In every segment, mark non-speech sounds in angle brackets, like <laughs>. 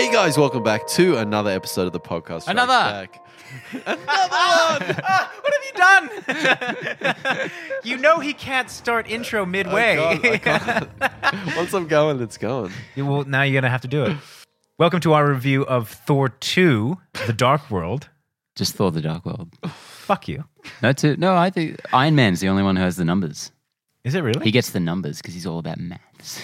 Hey guys, welcome back to another episode of the podcast. Strikes Another. Back. Another one. <laughs> what have you done? <laughs> you know he can't start intro midway. I can't, I can't. <laughs> Once I'm going, it's going. Yeah, well, now you're gonna have to do it. Welcome to our review of Thor 2: The Dark World. Just Thor: The Dark World. Fuck you. No, to, no, I think Iron Man's the only one who has the numbers. Is it really? He gets the numbers because he's all about maths.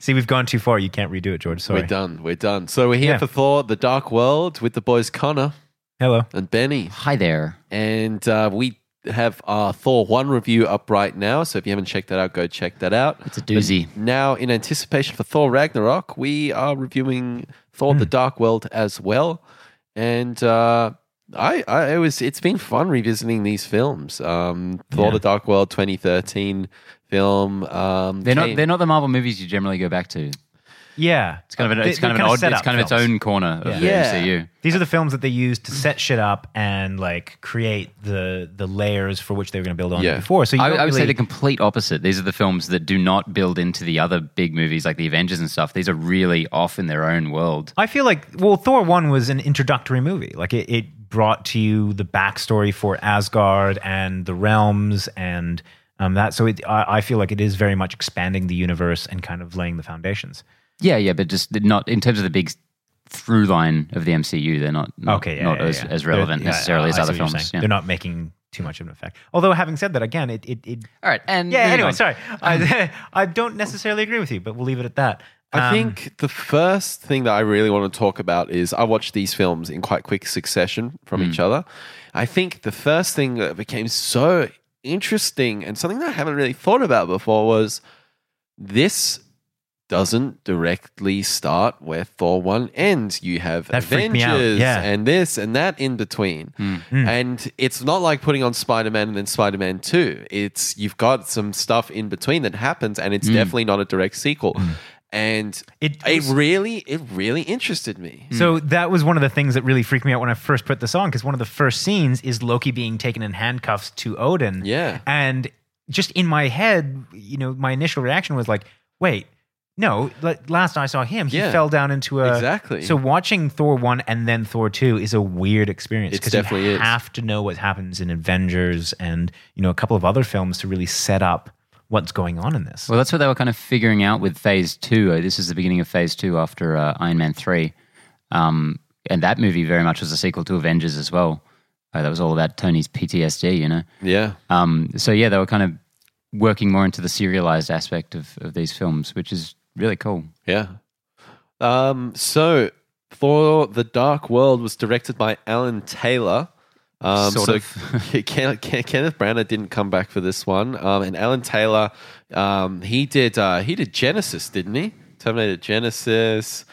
See, we've gone too far. You can't redo it, George. Sorry. We're done. We're done. So we're here Yeah. for Thor: The Dark World with the boys Connor Hello. and Benny, Hi there. and uh, we have our Thor one review up right now. So if you haven't checked that out, go check that out. It's a doozy. Now, in anticipation for Thor Ragnarok, we are reviewing Thor: Hmm. The Dark World as well, and uh, I, I, it was, it's been fun revisiting these films. Um, Thor: Yeah. The Dark World, 2013 film. Um, They're not. came- They're not the Marvel movies you generally go back to. Yeah, It's kind of an. They- It's kind of they're an odd. set It's up kind of its films. own corner of the Yeah. MCU. These are the films that they used to set shit up and like create the the layers for which they were going to build on Yeah. before. So you I, don't I would say really- the complete opposite. These are the films that do not build into the other big movies like the Avengers and stuff. These are really off in their own world. I feel like well, Thor one was an introductory movie. Like it, it brought to you the backstory for Asgard and the realms and um, that. So it, I, I feel like it is very much expanding the universe and kind of laying the foundations. Yeah, yeah, but just not in terms of the big through line of the MCU. They're not. not okay, yeah, not yeah, as, yeah. as relevant They're- yeah, necessarily I as see other films. Yeah. They're not making too much of an effect. Although having said that, again, it it, it All right, and yeah. Anyway, on. sorry, I, <laughs> I don't necessarily agree with you, but we'll leave it at that. I Um, think the first thing that I really want to talk about is I watched these films in quite quick succession from Hmm. each other. I think the first thing that became so interesting and something that I haven't really thought about before was this doesn't directly start where Thor 1 ends. You have That freaked me out, Avengers yeah. and this and that in between. Hmm. hmm. And it's not like putting on Spider-Man and then Spider-Man 2. It's you've got some stuff in between that happens and it's hmm. definitely not a direct sequel. Hmm. And Hmm. It it, was- really it really interested me. So that was one of the things that really freaked me out when I first put this on because one of the first scenes is Loki being taken in handcuffs to Odin. Yeah. And just in my head, you know, my initial reaction was like, wait, no, like, last I saw him, he Yeah. fell down into a. Exactly. So watching Thor 1 and then Thor 2 is a weird experience because definitely you is. have to know what happens in Avengers and, you know, a couple of other films to really set up what's going on in this. Well, that's what they were kind of figuring out with Phase Two. Uh, This is the beginning of Phase Two after uh, Iron Man Three, um, and that movie very much was a sequel to Avengers as well. Uh, that was all about Tony's PTSD, you know. Yeah. Um, so yeah, they were kind of working more into the serialized aspect of, of these films, which is really cool. Yeah. Um, so Thor the Dark World was directed by Alan Taylor. Um, Sort so of. <laughs> Ken, Ken, Kenneth Branagh didn't come back for this one. Um, and Alan Taylor, um, he did uh, he did Genisys, didn't he? Terminator Genisys.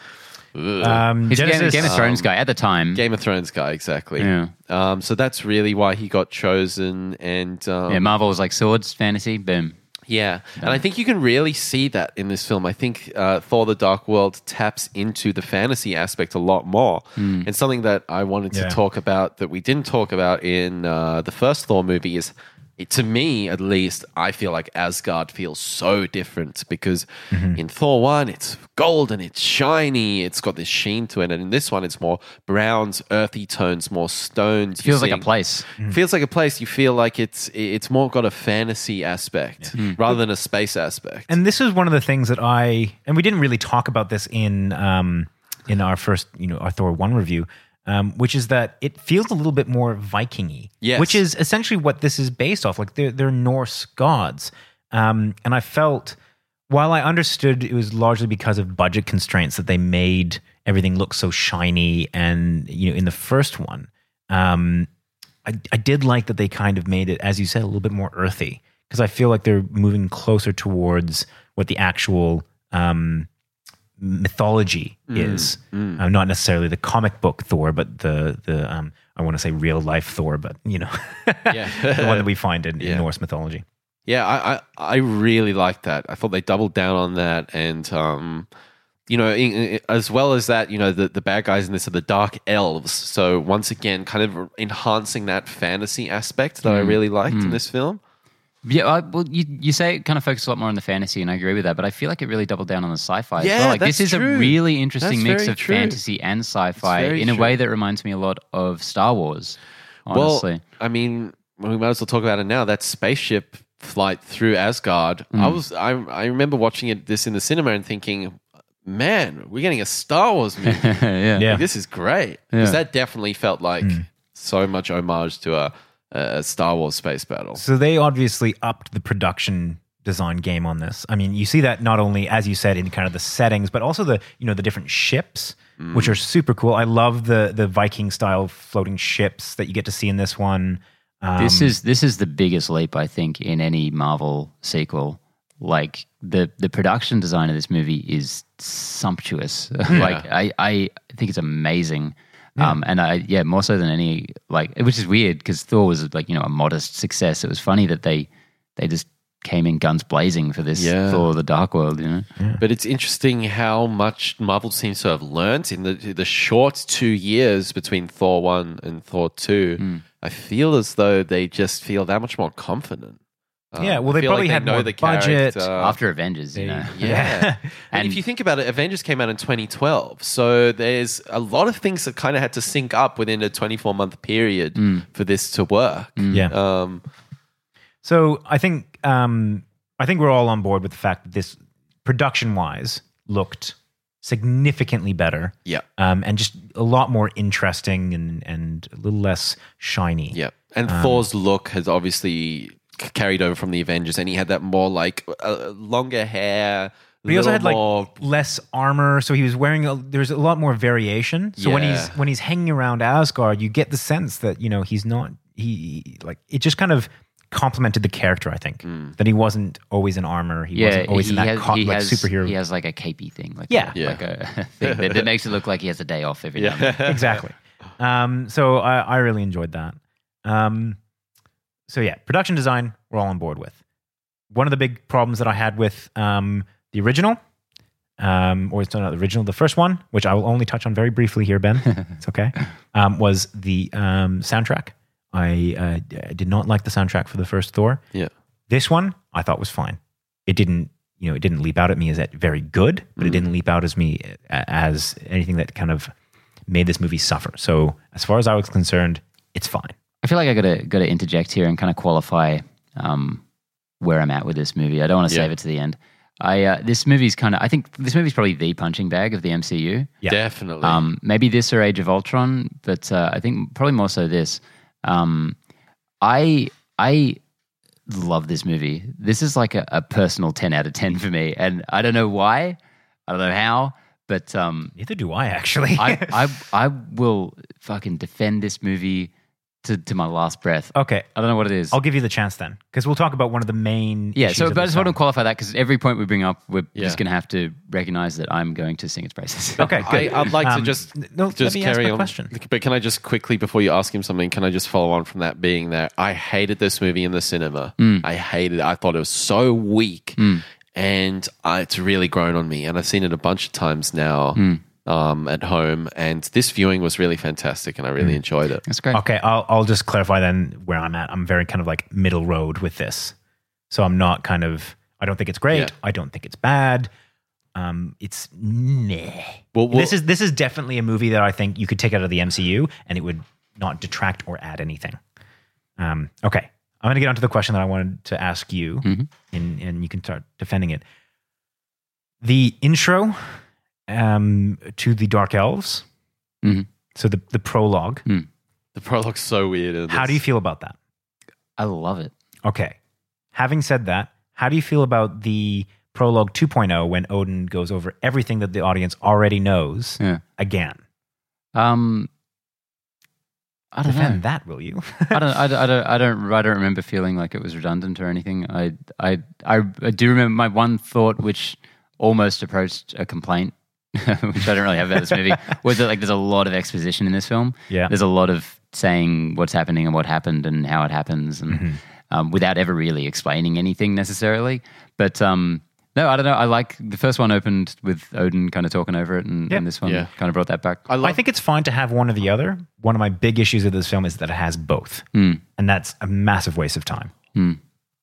Um, He's a Game, Genisys- Game of Thrones um, guy at the time. Game of Thrones guy, exactly. Yeah. Um, so that's really why he got chosen. And um, yeah, Marvel was like swords, fantasy, boom. Yeah, and I think you can really see that in this film. I think uh, Thor: The Dark World taps into the fantasy aspect a lot more, and something that I wanted to Yeah. talk about that we didn't talk about in uh, the first Thor movie is. It, to me, at least, I feel like Asgard feels so different because mm-hmm. in Thor 1, it's gold and it's shiny. It's got this sheen to it. And in this one, it's more browns, earthy tones, more stones. Feels like a place. Mm. Feels like a place. You feel like it's it's more got a fantasy aspect mm. rather than a space aspect. and this is one of the things that I and we didn't really talk about this in um, in our first you know our Thor one review, um, which is that it feels a little bit more Viking-y, Yes. which is essentially what this is based off. Like they're they're Norse gods, um, and I felt while I understood it was largely because of budget constraints that they made everything look so shiny, and you know in the first one. Um, I, I did like that they kind of made it, as you said, a little bit more earthy because I feel like they're moving closer towards what the actual um, mythology is. Uh, not necessarily the comic book Thor, but the the um, I want to say real life Thor, but you know, <laughs> Yeah. the one that we find in, Yeah. in Norse mythology. Yeah, I, I I really like that. I thought they doubled down on that, and um, you know, in, in- as well as that, you know, the the bad guys in this are the dark elves. So once again, kind of enhancing that fantasy aspect that I really liked in this film. Yeah, I, well, you, you say it kind of focus a lot more on the fantasy, and I agree with that. But I feel like it really doubled down on the sci-fi. as Yeah, well. like this is true. a really interesting That's mix of true. fantasy and sci-fi in a true. way that reminds me a lot of Star Wars. Honestly, Well, I mean, we might as well talk about it now. That spaceship flight through Asgard. Mm. I was I I remember watching it this in the cinema and thinking, man, we're getting a Star Wars <laughs> movie. yeah, Yeah. Like, this is great Yeah. because that definitely felt like Hmm. so much homage to a, a Star Wars space battle. So they obviously upped the production design game on this. I mean, you see that not only as you said in kind of the settings, but also the you know the different ships, which are super cool. I love the the Viking style floating ships that you get to see in this one. Um, This is this is the biggest leap I think in any Marvel sequel. Like the the production design of this movie is sumptuous. <laughs> like I I think it's amazing. Um, and I yeah more so than any like which is weird because Thor was like you know a modest success. It was funny that they they just came in guns blazing for this Yeah. Thor: The Dark World. You know, But it's interesting how much Marvel seems to have learnt in the the short two years between Thor one and Thor two. Hmm. I feel as though they just feel that much more confident. Um, Yeah, well, I they feel probably had more budget. character. after Avengers, you know, Yeah. and <laughs> And- if you think about it, Avengers came out in 2012. So there's a lot of things that kind of had to sync up within a 24 month period Mm. for this to work. yeah. Um, So I think um, I think we're all on board with the fact that this production wise looked significantly better. yeah. Um, and just a lot more interesting and, and a little less shiny. Yeah. And Um, Thor's look has obviously c- carried over from the Avengers, and he had that more like uh, longer hair. But he also little had like more, less armor, so he was wearing. A, there's a lot more variation. So when he's when he's hanging around Asgard, you get the sense that you know he's not. He like it just kind of complemented the character. I think that he wasn't always in armor. He yeah, wasn't always he in that has, co- he like has superhero. He has like a capey thing, like Yeah. a, Yeah. like a <laughs> thing that, that makes it look like he has a day off every now and then. yeah. <laughs> exactly. Um, so I, I really enjoyed that. Um, so yeah, production design we're all on board with. One of the big problems that I had with um, the original, um, or it's not the original, the first one, which I will only touch on very briefly here, Ben. <laughs> it's okay. Um, was the um, soundtrack. I uh, did not like the soundtrack for the first Thor. yeah. This one I thought was fine. It didn't, you know, it didn't leap out at me as that very good, but it didn't leap out as me as anything that kind of made this movie suffer. So as far as I was concerned, it's fine. I feel like I gotta gotta interject here and kind of qualify um, where I'm at with this movie. I don't want to Yeah. save it to the end. I uh, this movie's kind of I think this movie's probably the punching bag of the MCU. Yeah. Definitely. Um, maybe this or Age of Ultron, but uh, I think probably more so this. Um, I I love this movie. This is like a, a personal ten out of ten for me, and I don't know why, I don't know how, but um, Neither do I actually. I <laughs> I I will fucking defend this movie to to my last breath. okay, I don't know what it is. I'll give you the chance then, because we'll talk about one of the main. yeah, so but I just want to qualify that because every point we bring up, we're Yeah. just going to have to recognize that I'm going to sing its praises. <laughs> Okay, I, good. I'd like Um, to just no, just let me ask carry my on. question. But can I just quickly before you ask him something? Can I just follow on from that? Being that I hated this movie in the cinema. Mm. I hated it. I thought it was so weak, and uh, it's really grown on me. And I've seen it a bunch of times now Mm. Um, at home. And this viewing was really fantastic, and I really Mm. enjoyed it. That's great. Okay, I'll I'll just clarify then where I'm at. I'm very kind of like middle road with this. So I'm not kind of I don't think it's great. Yeah. I don't think it's bad. Um it's meh. Well, well- this is this is definitely a movie that I think you could take out of the MCU and it would not detract or add anything. Um okay. I'm going to get onto the question that I wanted to ask you Mhm. and and you can start defending it. The intro um to the Dark Elves. Mhm. So the the prologue. The prologue's so weird. How do you feel about that? I love it. Okay. Having said that, how do you feel about the prologue 2.0 when Odin goes over everything that the audience already knows Yeah. again? Um, I don't Defend know. that, will you? <laughs> I don't, I don't, I don't, I don't, I don't remember feeling like it was redundant or anything. I, I, I, I do remember my one thought, which almost approached a complaint, <laughs> which I don't really have about this movie, <laughs> was that like there's a lot of exposition in this film. Yeah. there's a lot of saying what's happening and what happened and how it happens, and Mm-hmm. um, without ever really explaining anything necessarily. But um, no, I don't know. I like the first one opened with Odin kind of talking over it, and, Yeah. and this one Yeah. kind of brought that back. I love I think it's fine to have one or the other. One of my big issues with this film is that it has both. Mm. And that's a massive waste of time. Mm.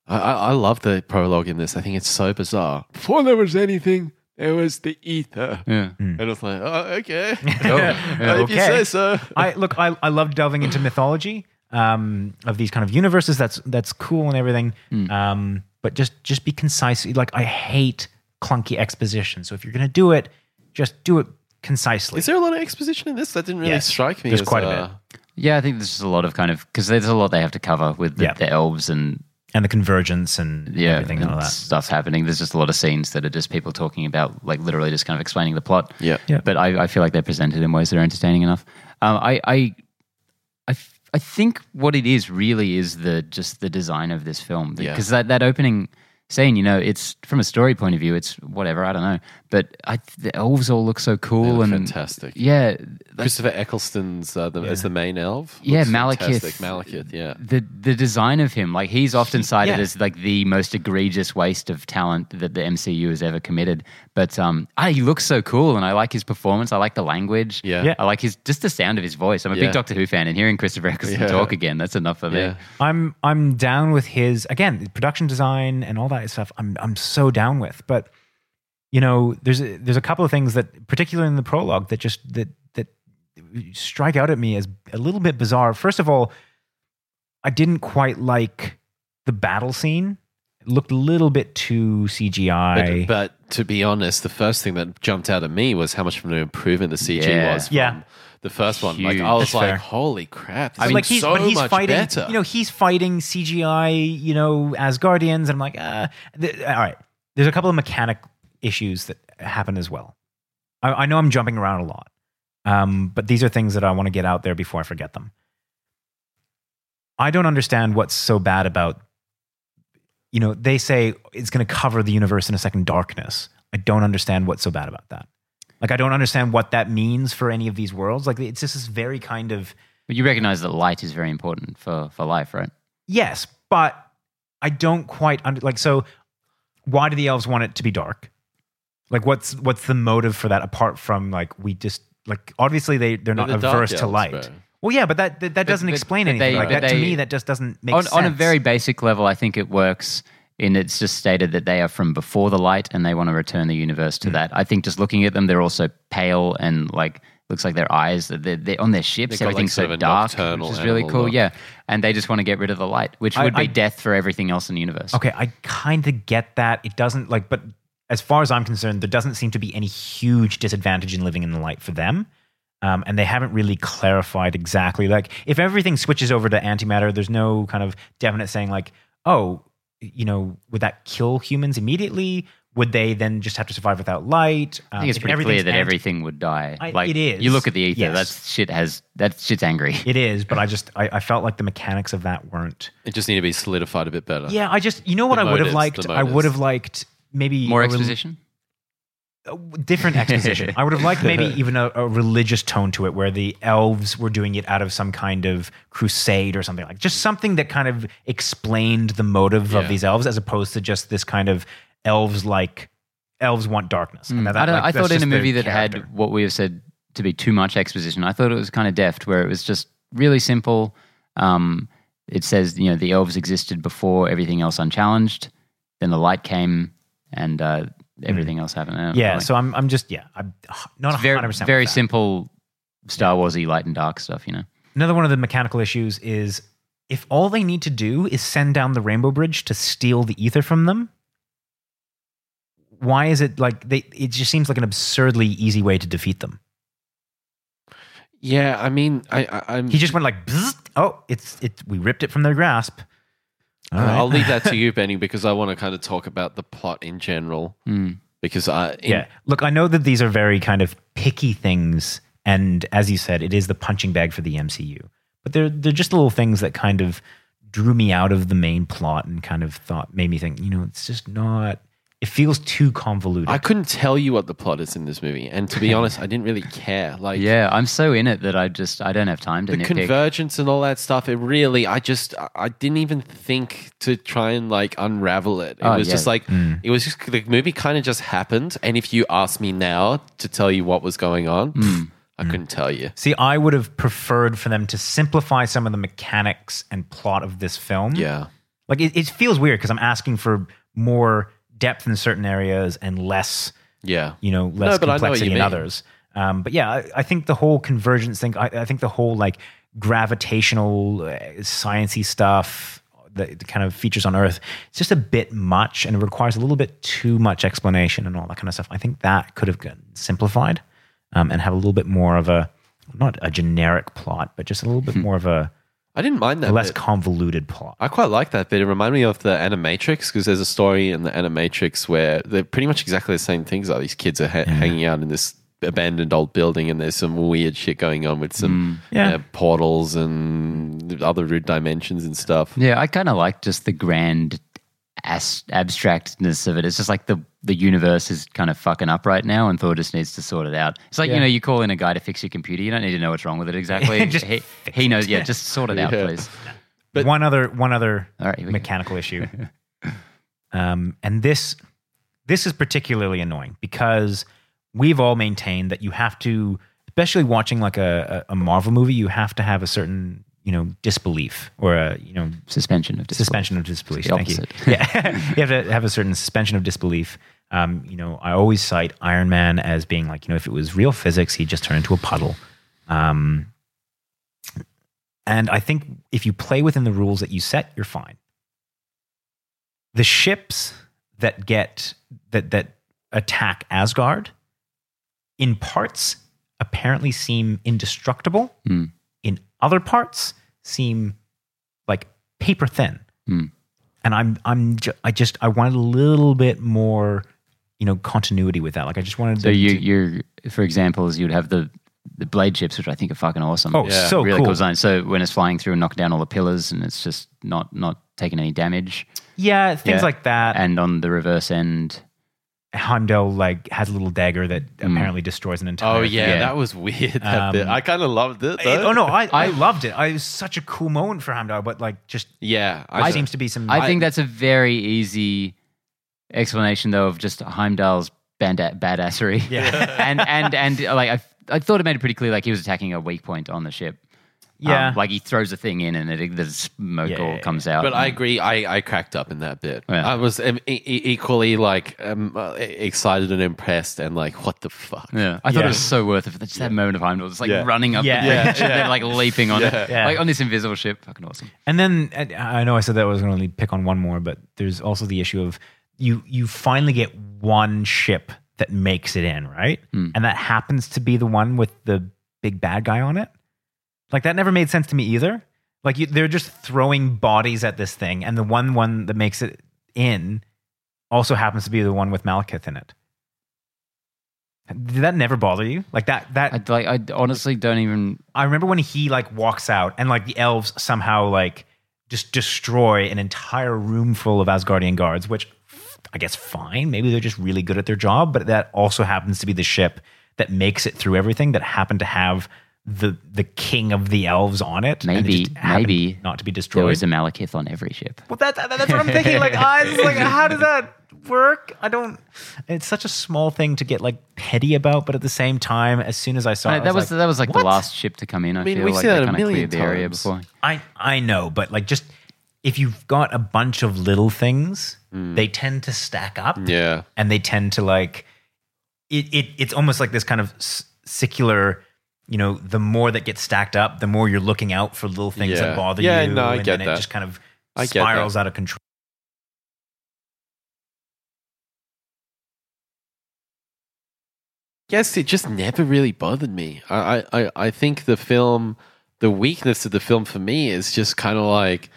I, I I love the prologue in this. I think it's so bizarre. Before there was anything, there was the ether. Yeah. And it's like, oh, okay. <laughs> <laughs> Yeah, if you say so. I look. I I love delving into mythology um, of these kind of universes. That's that's cool and everything. Hmm. Um, but just just be concise. Like I hate clunky exposition. So if you're gonna do it, just do it concisely. Is there a lot of exposition in this? That didn't really Yes. strike me. There's as, quite a uh, Yeah, I think there's just a lot of kind of because there's a lot they have to cover with the, Yeah. the elves and and the convergence and yeah, everything and all that. stuff happening. There's just a lot of scenes that are just people talking about, like literally just kind of explaining the plot. Yeah. Yeah. But I, I feel like they're presented in ways that are entertaining enough. Um, I think what it is really is the just the design of this film Yeah. because that that opening scene, you know, it's from a story point of view, it's whatever I don't know, but I, the elves all look so cool They and fantastic. Yeah, Christopher Eccleston's uh, the, as the main elf. Yeah, Looks Malekith. Malekith, yeah. the the design of him, like he's often cited yeah. as like the most egregious waste of talent that the MCU has ever committed. But um, ah, he looks so cool, and I like his performance. I like the language. Yeah. Yeah. I like his just the sound of his voice. I'm a Yeah. big Doctor Who fan, and hearing Christopher Eccleston Yeah. talk again, that's enough for me. I'm I'm down with his again production design and all that stuff. I'm I'm so down with, but you know, there's a, there's a couple of things that, particularly in the prologue, that just that that strike out at me as a little bit bizarre. First of all, I didn't quite like the battle scene. It looked a little bit too CGI. But, but to be honest, the first thing that jumped out at me was how much of an improvement the CG Yeah. was from Yeah. The first one. Like I was That's like, fair. holy crap! This I mean, like he's so but he's much fighting, better. you know, he's fighting CGI, you know, Asgardians. And I'm like, uh, th- all right. There's a couple of mechanic issues that happen as well. I, I know I'm jumping around a lot, um, but these are things that I want to get out there before I forget them. I don't understand what's so bad about, you know, they say it's going to cover the universe in a second darkness. I don't understand what's so bad about that. Like, I don't understand what that means for any of these worlds. Like, it's just this very kind of But you recognize that light is very important for for life, right? Yes, but I don't quite under like so. Why do the elves want it to be dark? Like, what's what's the motive for that apart from like we just like obviously they they're not They're the dark averse to light. bro. Well, yeah, but that that, that doesn't but- explain but anything. they- like but that to me, that just doesn't make on, sense. on a very basic level, I think it works. In it's just stated that they are from before the light, and they want to return the universe Mm. to that. I think just looking at them, they're also pale and like looks like their eyes. They're, they're on their ships. Got, like, Everything's sort so dark, which is really cool. look. Yeah, and they just want to get rid of the light, which I- would be I- death for everything else in the universe. Okay, I kind of get that. It doesn't like, but as far as I'm concerned, there doesn't seem to be any huge disadvantage in living in the light for them. Um, and they haven't really clarified exactly. Like, if everything switches over to antimatter, there's no kind of definite saying like, oh, you know, would that kill humans immediately? Would they then just have to survive without light? I think it's Um, pretty clear that anti- everything would die. I- like it is, You look at the ether. yes. That shit has that shit's angry. <laughs> It is, but I <laughs> just I, I felt like the mechanics of that weren't. It just need to be solidified a bit better. Yeah, I just you know what The I would have liked. I would have liked maybe More a rel- exposition. A different exposition. I would have liked maybe <laughs> even a, a religious tone to it, where the elves were doing it out of some kind of crusade or something like just something that kind of explained the motive Yeah. of these elves, as opposed to just this kind of elves like elves want darkness. And that- Mm. I, like, I thought in a movie that character. had what we have said to be too much exposition, I thought it was kind of deft, where it was just really simple. Um, it says you know the elves existed before everything else unchallenged. Then the light came, and uh, Hmm. everything else happened. I yeah. know, So I'm I'm just yeah I'm not very hundred percent very simple Star Warsy light and dark stuff. You know, Another one of the mechanical issues is if all they need to do is send down the Rainbow Bridge to steal the ether from them. Why is it like they? It just seems like an absurdly easy way to defeat them. Yeah, I mean, I, I, I'm. He just went like, "Bzzzt." oh, it's it. We ripped it from their grasp. Right. I'll leave <laughs> that to you, Benny, because I want to kind of talk about the plot in general. Mm. Because I, in- yeah. Look, I know that these are very kind of picky things, and as you said, it is the punching bag for the MCU. But they're they're just little things that kind of drew me out of the main plot and kind of thought made me think, you know, it's just not. It feels too convoluted. I couldn't tell you what the plot is in this movie, and to be <laughs> honest, I didn't really care. Like, yeah, I'm so in it that I just I don't have time to the nitpick. convergence and all that stuff. It really, I just, I- I didn't even think to try and like unravel it. It Oh, was yeah. just like, it was just the movie kind of just happened. And if you ask me now to tell you what was going on, Hmm. I couldn't tell you. See, I would have preferred for them to simplify some of the mechanics and plot of this film. Yeah, Like it, it feels weird because I'm asking for more depth in certain areas and less, Yeah. you know, less No, I know complexity in others. Um, but yeah, I, I think the whole convergence thing. I, I think the whole like gravitational, uh, sciency stuff. The, the kind of features on Earth, it's just a bit much, and it requires a little bit too much explanation and all that kind of stuff. I think that could have been simplified um, and have a little bit more of a not a generic plot, but just a little bit more of a I didn't mind that. less bit. convoluted plot. I quite like that bit. It reminded me of the Animatrix because there's a story in the Animatrix where they're pretty much exactly the same things. Like these kids are ha- hanging out in this abandoned old building, and there's some weird shit going on with some Yeah. uh, portals and other rude dimensions and stuff. Yeah, I kind of like just the grand as- abstractness of it. It's just like the the universe is kind of fucking up right now, and Thor just needs to sort it out. It's like Yeah. you know, you call in a guy to fix your computer. You don't need to know what's wrong with it exactly. <laughs> Just he, he knows. Yeah, <laughs> just sort it out, please. But- one other one other All right, here we go. mechanical issue, <laughs> um, and this this is particularly annoying because we've all maintained that you have to, especially watching like a, a a Marvel movie, you have to have a certain you know disbelief or a you know Suspension of disbelief. suspension of disbelief. Thank you. Yeah, you have to have a certain suspension of disbelief. Um, you know, I always cite Iron Man as being like, you know, if it was real physics, he'd just turn into a puddle. Um, and I think if you play within the rules that you set, you're fine. The ships that get that that attack Asgard, in parts, apparently seem indestructible. Hmm. In other parts, seem like paper thin. Hmm. And I'm I'm ju- I just I wanted a little bit more, you know, continuity with that. Like I just wanted to So them you you're for examples, you'd have the the blade ships, which I think are fucking awesome. Oh, Yeah. so really cool. cool design. So when it's flying through and knocking down all the pillars, and it's just not not taking any damage. yeah, things Yeah. like that. And on the reverse end, Heimdall like has a little dagger that mm. apparently destroys an entire. Oh yeah, Yeah. that was weird. <laughs> That um, bit. I kind of loved it. It- oh no, I, <laughs> I loved it. I, it was such a cool moment for Heimdall, but like just Yeah, there I, seems to be some. I think that's a very easy explanation, though, of just Heimdall's banda- badassery. Yeah. <laughs> and and and like I, I thought it made it pretty clear, like he was attacking a weak point on the ship. Yeah. Um, like he throws a thing in, and it, the smoke Yeah, all yeah, yeah. comes out. But I agree. I, I cracked up in that bit. Yeah. I was um, e- e- equally like um, uh, excited and impressed, and like, what the fuck? Yeah, I thought Yeah. it was so worth it. Just that moment of Heimdall, just like Yeah. running up Yeah. the Yeah, <laughs> bridge and then like leaping on it, Yeah. like on this invisible ship. Fucking awesome. And then I know I said that I was going to only pick on one more, but there's also the issue of you you finally get one ship that makes it in, right? Hmm. And that happens to be the one with the big bad guy on it. Like that never made sense to me either. Like you, they're just throwing bodies at this thing, and the one one that makes it in also happens to be the one with Malekith in it. Did that never bother you? Like that that I like. I honestly don't even. I remember when he like walks out and like the elves somehow like just destroy an entire room full of Asgardian guards, which I guess fine. Maybe they're just really good at their job, but that also happens to be the ship that makes it through everything that happened to have the the king of the elves on it. and it Maybe- maybe not to be There destroyed. was a Malekith on every ship. well, that, that- that's what I'm thinking. Like, I was like, <laughs> how does that work? I don't. It's such a small thing to get like petty about, but at the same time, as soon as I saw it, I that was like, that was like "What?" the last ship to come in. I, mean, feel we've like seen that a kind of million cleared the area times. before. I I know, but like just if you've got a bunch of little things, mm. they tend to stack up, mm. Yeah. and they tend to like it. it it's almost like this kind of s- secular. You know, the more that gets stacked up, the more you're looking out for little things Yeah. that bother Yeah, you, no, I and get then that. it just kind of I spirals out of control. guess it just never really bothered me. I, I, I- I think the film, the weakness of the film for me is just kind of like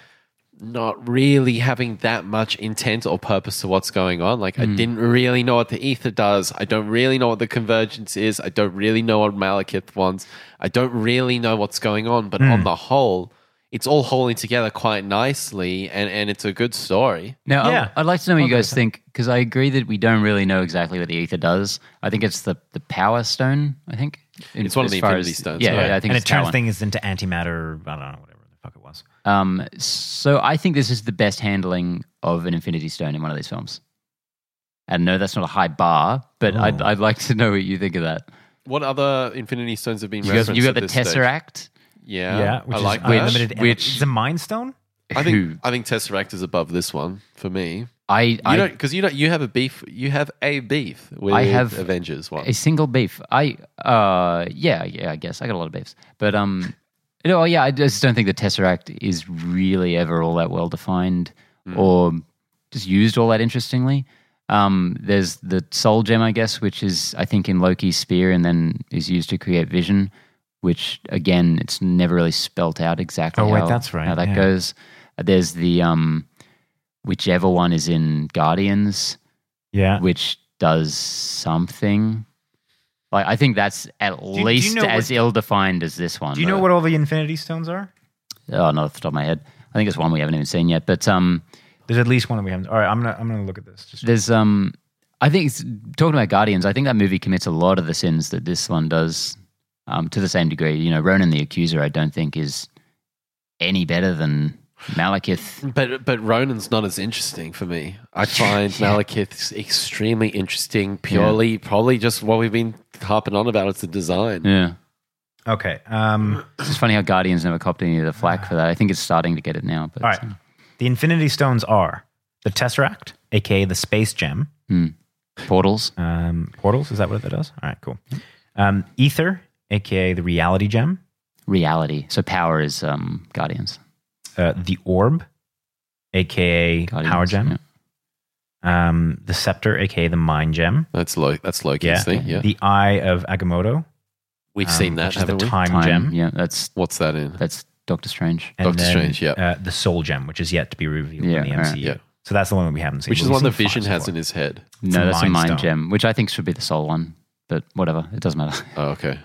not really having that much intent or purpose to what's going on. Like, I hmm. didn't really know what the ether does. I don't really know what the convergence is. I don't really know what Malekith wants. I don't really know what's going on. But on hmm. the whole, it's all holding together quite nicely and, and it's a good story. Now, Yeah. I'd, I'd like to know what you guys think because I agree that we don't really know exactly what the ether does. I think it's the the power stone. I think In- It's one of as the Infinity as- Stones, Yeah, right? yeah, I think and it's it turns things into antimatter. I don't know, whatever the fuck it was. Um, so I think this is the best handling of an Infinity Stone in one of these films. And no, that's not a high bar, but I'd, I'd like to know what you think of that. What other Infinity Stones have been You got, referenced you got at the this stage? Tesseract. Yeah, yeah, which I is like that. unlimited. Which- Which it's a mind stone. I think I think Tesseract is above this one for me. I, You I don't because you don't you have a beef you have a beef with I have Avengers one. a single beef. I uh yeah yeah I guess I got a lot of beefs, but um you know yeah I just don't think the Tesseract is really ever all that well defined or just used all that interestingly. Um, there's the Soul Gem, I guess, which is I think in Loki's spear and then is used to create Vision, which again it's never really spelt out exactly. Oh, wait, how, that's right, How that yeah. goes. There's the um, whichever one is in Guardians Yeah. which does something. Like I think that's at do you least know as what- ill defined as this one. Do you know what all the Infinity Stones are? Oh, not off the top of my head. I think it's one we haven't even seen yet. But um, There's at least one that we haven't. All right, I'm gonna I'm gonna look at this. Just there's um, I think talking about Guardians. I think that movie commits a lot of the sins that this one does, um, to the same degree. You know, Ronan the Accuser, I don't think is any better than Malekith. But but Ronan's not as interesting for me. I <laughs> find Malekith extremely interesting. Purely, probably just what we've been harping on about. It's the design. Yeah. okay. Um, It's just funny how Guardians never copped any of the flack for that. I think it's starting to get it now. But all right. The Infinity Stones are the Tesseract, aka the Space Gem. uh, portals. Um, portals. Is that what that does? All right. Cool. Um, Ether, aka the Reality Gem. reality. So power is um, Guardians. Uh, the Orb, aka Guardians, Power Gem. yeah. Um, the Scepter, aka the Mind Gem. That's Lo- that's Loki's Yeah. thing. Yeah, The Eye of Agamotto. we've um, seen that, which is the we? Time, Time, Gem. Yeah, that's What's that in? that's Doctor Strange. And Doctor then, Strange, yeah. Uh, the Soul Gem, which is yet to be revealed Yeah, in the all right. MCU. Yeah. So that's the one that we haven't seen. Which is we've one that seen Vision has before. in his head. No, a that's a Mind mind Stone. gem, which I think should be the soul one. But whatever, it doesn't matter. Oh, okay.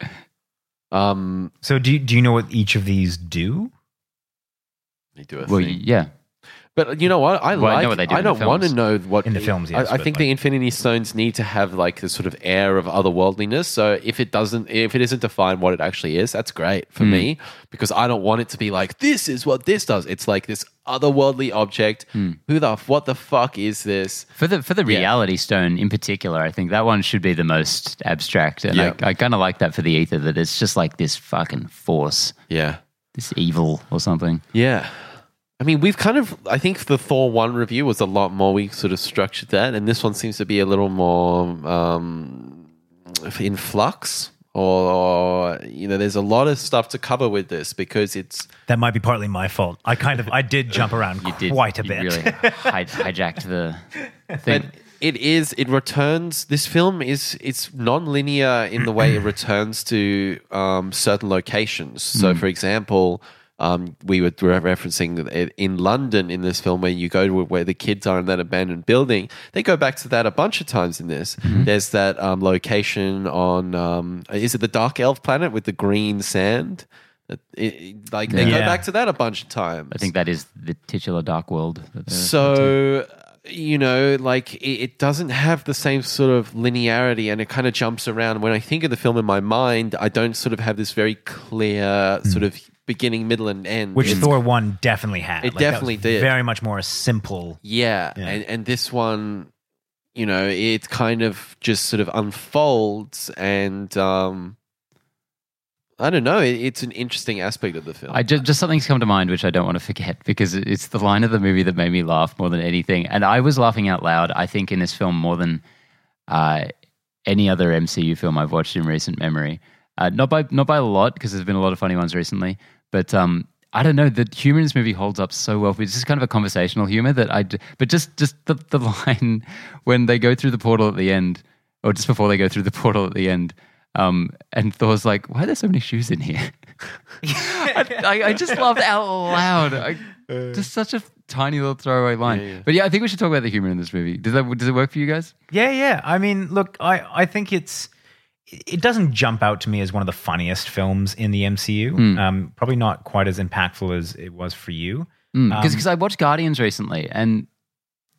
Um, So do do you know what each of these do? They do a Well, thing. yeah, But you know what? I Well, I like. know what they do in the don't want to films. know what In the films, yes, I, I but think like- the Infinity Stones need to have like this sort of air of otherworldliness. So if it doesn't, if it isn't defined what it actually is, that's great for Hmm. me because I don't want it to be like this is what this does. It's like this otherworldly object. Hmm. Who the what the fuck is this? for the for the reality stone in particular, I think that one should be the most abstract, and Yeah. I, I kind of like that for the ether that it's just like this fucking force, Yeah, this evil or something. yeah. I mean, we've kind of. I think the Thor one review was a lot more. We sort of structured that, and this one seems to be a little more um, in flux. Or you know, there's a lot of stuff to cover with this because it's That might be partly my fault. I kind of I did jump around You did quite a you bit. Really <laughs> hij- hijacked the thing. But it is. It returns. This film is. It's non-linear in the way it <clears throat> returns to um, certain locations. So, for example, um, we were referencing in London in this film, where you go to where the kids are in that abandoned building. They go back to that a bunch of times in this. There's that um, location on. Um, is it the Dark Elf planet with the green sand? It- it- like they go back to that a bunch of times. I think that is the titular dark world. So, you know, like it, it doesn't have the same sort of linearity and it kind of jumps around. When I think of the film in my mind, I don't sort of have this very clear sort of beginning, middle, and end. Which It's- Thor one definitely had. It Like, that was definitely did. Very much more a simple. Yeah. Yeah. And, and this one, you know, it kind of just sort of unfolds and, um, I don't know. It, it's an interesting aspect of the film. I just, just something's come to mind which I don't want to forget <laughs> because it's the line of the movie that made me laugh more than anything, and I was laughing out loud. I think in this film more than uh, any other MCU film I've watched in recent memory. Uh, not by not by a lot because there's been a lot of funny ones recently, but um, I don't know. The humor in this movie holds up so well. It's just kind of a conversational humor that I. d- But just just the the <laughs> line when they go through the portal at the end, or just before they go through the portal at the end. Um, and Thor's like, "Why are there so many shoes in here?" I, <laughs> I, I just laughed out loud. I, just such a tiny little throwaway line. Yeah, yeah. But yeah, I think we should talk about the humor in this movie. Does that does it work for you guys? Yeah, yeah. I mean, look, I I think it's it doesn't jump out to me as one of the funniest films in the MCU. Hmm. Um, probably not quite as impactful as it was for you. Because I watched Guardians recently, and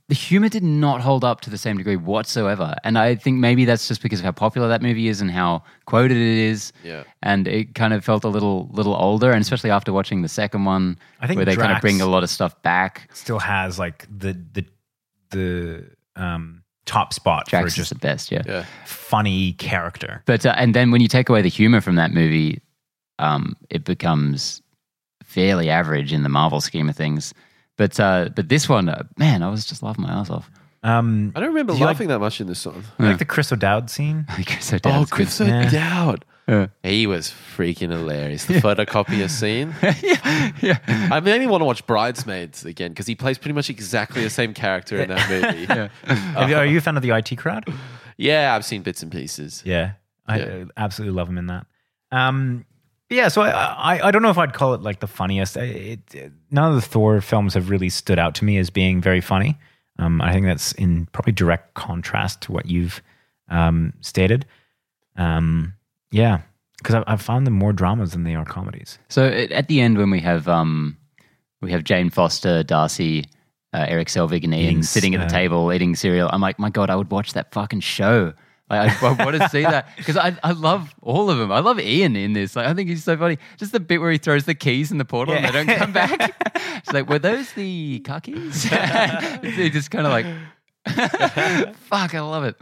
the humor did not hold up to the same degree whatsoever. And I think maybe that's just because of how popular that movie is and how quoted it is. Yeah. And it kind of felt a little little older, and especially after watching the second one, I think where they kind of bring a lot of stuff back. Still has like the the the um, top spot Drax for just the best, yeah. yeah. funny character. But uh, and then when you take away the humor from that movie, um, it becomes fairly average in the Marvel scheme of things. But uh, but this one, uh, man, I was just laughing my ass off. Um, I don't remember Did you laughing that much in this song. I like the Chris O'Dowd scene. <laughs> so Oh, Dad's good. Chris Yeah. O'Dowd. Yeah. He was freaking hilarious. The photocopier <laughs> scene. yeah, yeah. I mainly want to watch Bridesmaids again because he plays pretty much exactly the same character in that movie. <laughs> yeah. <laughs> Have you- are you a fan of the IT crowd? Yeah, I've seen bits and pieces. Yeah, I Yeah. uh, absolutely love him in that. Um, yeah, so I, I I don't know if I'd call it like the funniest. It, it, none of the Thor films have really stood out to me as being very funny. Um, I think that's in probably direct contrast to what you've um, stated. Um, yeah, because I, I've found them more dramas than they are comedies. So at at the end, when we have um, we have Jane Foster, Darcy, uh, Eric Selvig, and Ian Eating sitting at the uh, table eating cereal. I'm like, my god, I would watch that fucking show. Like, I, I want to <laughs> see that because I, I love all of them. I love Ian in this. Like, I think he's so funny. Just the bit where he throws the keys in the portal and they don't come back. <laughs> It's like, were those the car keys? <laughs> he just kind of like, fuck, I love it.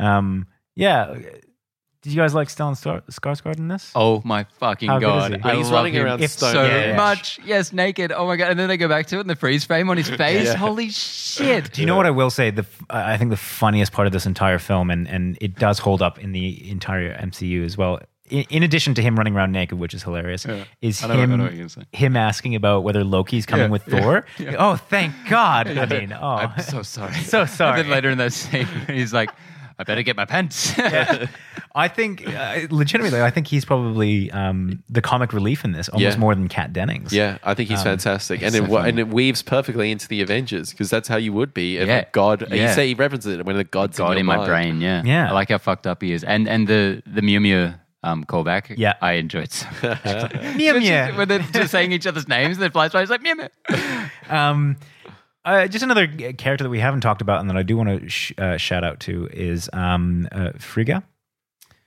Um, yeah, did you guys like Stellan Star- Skarsgård in this? Oh my fucking How good god! is he? I When he's love running him around If so Yeah, yeah. much. Yes, naked. Oh my god! And then they go back to it, and the freeze frame on his face. Yeah. Holy shit! Do you know what I will say? The f- I think the funniest part of this entire film, and and it does hold up in the entire MCU as well. In, in addition to him running around naked, which is hilarious, is I know- I him know what you're gonna say. him asking about whether Loki's coming Yeah, with yeah, Thor. Oh, thank God! I mean, oh, I'm so sorry. <laughs> So sorry. And then later in that scene, <laughs> he's like, "I better get my pants." <laughs> I think uh, legitimately, I think he's probably um, the comic relief in this almost Yeah. more than Kat Dennings. Yeah, I think he's fantastic, and Um, so it wa- funny. and it weaves perfectly into the Avengers because that's how you would be if Yeah. a god. You Yeah. say he references it when the god's God in, in my mind. brain. Yeah, Yeah. I like how fucked up he is, and and the the Mew Mew um, callback. Yeah. I enjoyed so much. <laughs> Mew Mew. when they're just saying each other's names, and then flies by. it's like Mew Mew. Um, uh, just another character that we haven't talked about and that I do want to sh- uh, shout out to is um, uh, Frigga.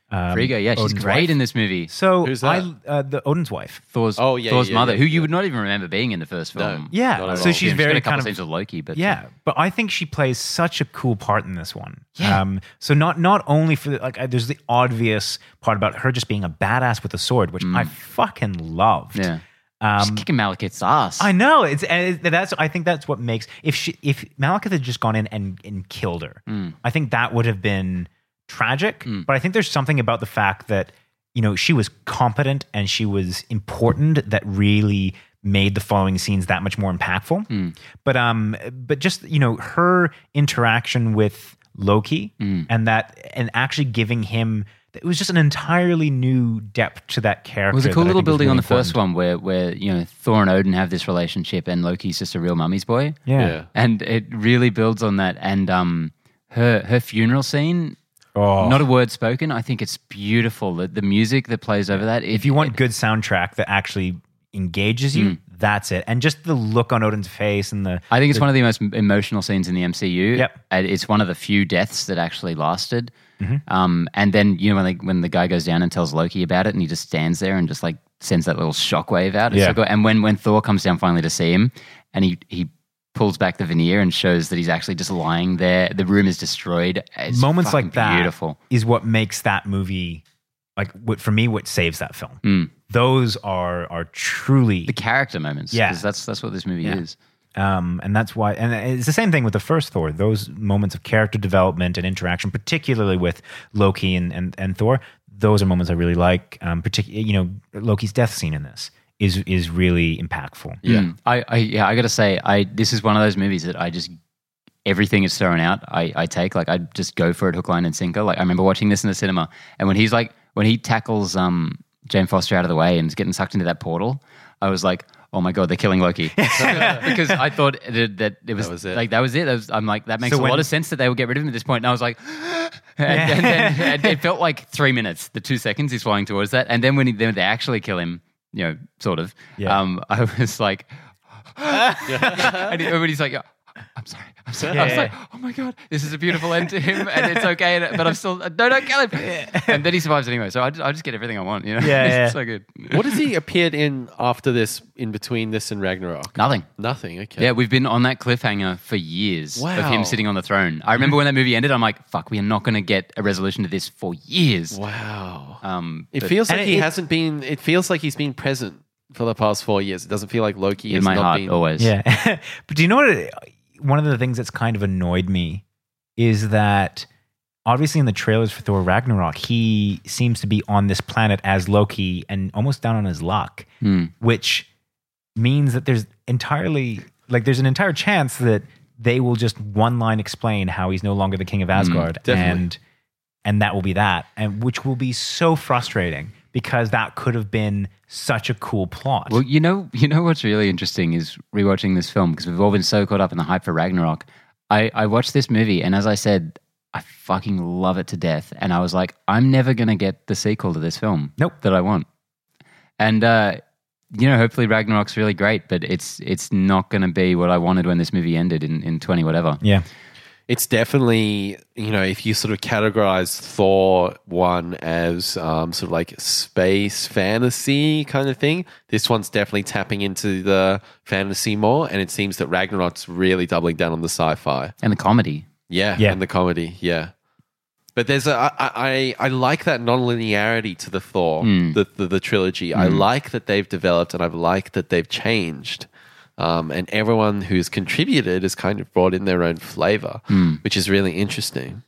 Um, Frigga, yeah, she's Odin's great wife. in this movie. So Who's that? I uh, the Odin's wife. Thor's, Oh, yeah, Thor's yeah, mother, yeah, who you would not even remember being in the first No. film. Yeah, at so all. she's Yeah, very got a couple kind of scenes with Loki, but yeah, but I think she plays such a cool part in this one. Yeah. Um, so not not only for the, like, uh, there's the obvious part about her just being a badass with a sword, which I fucking loved. Mm. yeah, Um, she's kicking Malekith's ass. I know it's and it- that's I think that's what makes if she if Malekith had just gone in and and killed her, Mm. I think that would have been tragic. But I think there's something about the fact that you know she was competent and she was important that really made the following scenes that much more impactful. Mm. But um, but just you know her interaction with Loki Mm. and that and actually giving him. It was just an entirely new depth to that character. It was a cool little building really on the first one where where you know Thor and Odin have this relationship and Loki's just a real mummy's boy. Yeah. Yeah. And it really builds on that. And um, her her funeral scene, Oh. not a word spoken. I think it's beautiful. The, the music that plays over that. if you want good soundtrack that actually engages you, Mm. that's it. And just the look on Odin's face and the I think it's one of the most emotional scenes in the MCU. Yep. And it's one of the few deaths that actually lasted. Mm-hmm. Um, and then you know when they, when the guy goes down and tells Loki about it, and he just stands there and just like sends that little shockwave out. It's Yeah. so good. And when when Thor comes down finally to see him, and he he pulls back the veneer and shows that he's actually just lying there. The room is destroyed. It's moments like that beautiful. is what makes that movie like what for me what saves that film. Mm. Those are are truly The character moments. Yeah. that's that's what this movie Yeah. is. Um, and that's why and it's the same thing with the first Thor. Those moments of character development and interaction, particularly with Loki and and, and Thor, those are moments I really like. Um, particularly, you know, Loki's death scene in this is is really impactful. Yeah. Mm. I, I yeah, I gotta say, I this is one of those movies that I just everything is thrown out. I, I take like I just go for it hook, line, and sinker. Like I remember watching this in the cinema, and when he's like when he tackles um Jane Foster out of the way and is getting sucked into that portal, I was like, oh my god, they're killing Loki <laughs> because I thought that, that it was, was it. like that was it. That was, I'm like that makes So a when- lot of sense that they would get rid of him at this point. And I was like. <gasps> And, and then <laughs> and it felt like three minutes, the two seconds he's flying towards that, and then when he, then they actually kill him, you know, sort of. Yeah. Um, I was like, <gasps> <laughs> and he- when he's like, I'm sorry, I'm sorry. Yeah, I was like, oh my god, this is a beautiful end to him, and it's okay, and- but I'm still no, don't kill him. And then he survives anyway, so I just, I just get everything I want. You know, Yeah, <laughs> it's yeah. so good. What has he appeared in after this, in between this and Ragnarok? Nothing. Nothing. Okay. Yeah, we've been on that cliffhanger for years wow. of Wow. him sitting on the throne. I remember when that movie ended, I'm like, fuck, we are not going to get a resolution to this for years. Wow. Um, It but- feels like he it- hasn't been. It feels like he's been present for the past four years. It doesn't feel like Loki In has my not heart, been. always. Yeah. <laughs> but do you know what? It, one of the things that's kind of annoyed me is that obviously in the trailers for Thor Ragnarok, he seems to be on this planet as Loki and almost down on his luck, Hmm. which means that there's entirely like there's an entire chance that they will just one line explain how he's no longer the king of Asgard definitely. and and that will be that and which will be so frustrating because that could have been such a cool plot. Well, you know, you know what's really interesting is rewatching this film because we've all been so caught up in the hype for Ragnarok. I, I watched this movie and as I said, I fucking love it to death. And I was like, I'm never gonna get the sequel to this film. Nope. That I want. And uh, you know, hopefully Ragnarok's really great, but it's it's not gonna be what I wanted when this movie ended in, in twenty whatever. yeah. It's definitely, you know, if you sort of categorize Thor 1 as um, sort of like space fantasy kind of thing, this one's definitely tapping into the fantasy more. And it seems that Ragnarok's really doubling down on the sci fi. And the comedy. Yeah, Yeah. and the comedy, yeah. But there's a I I, I like that non-linearity to the Thor, the, the the trilogy. I like that they've developed, and I've liked that they've changed. Um, and everyone who's contributed has kind of brought in their own flavor, which is really interesting.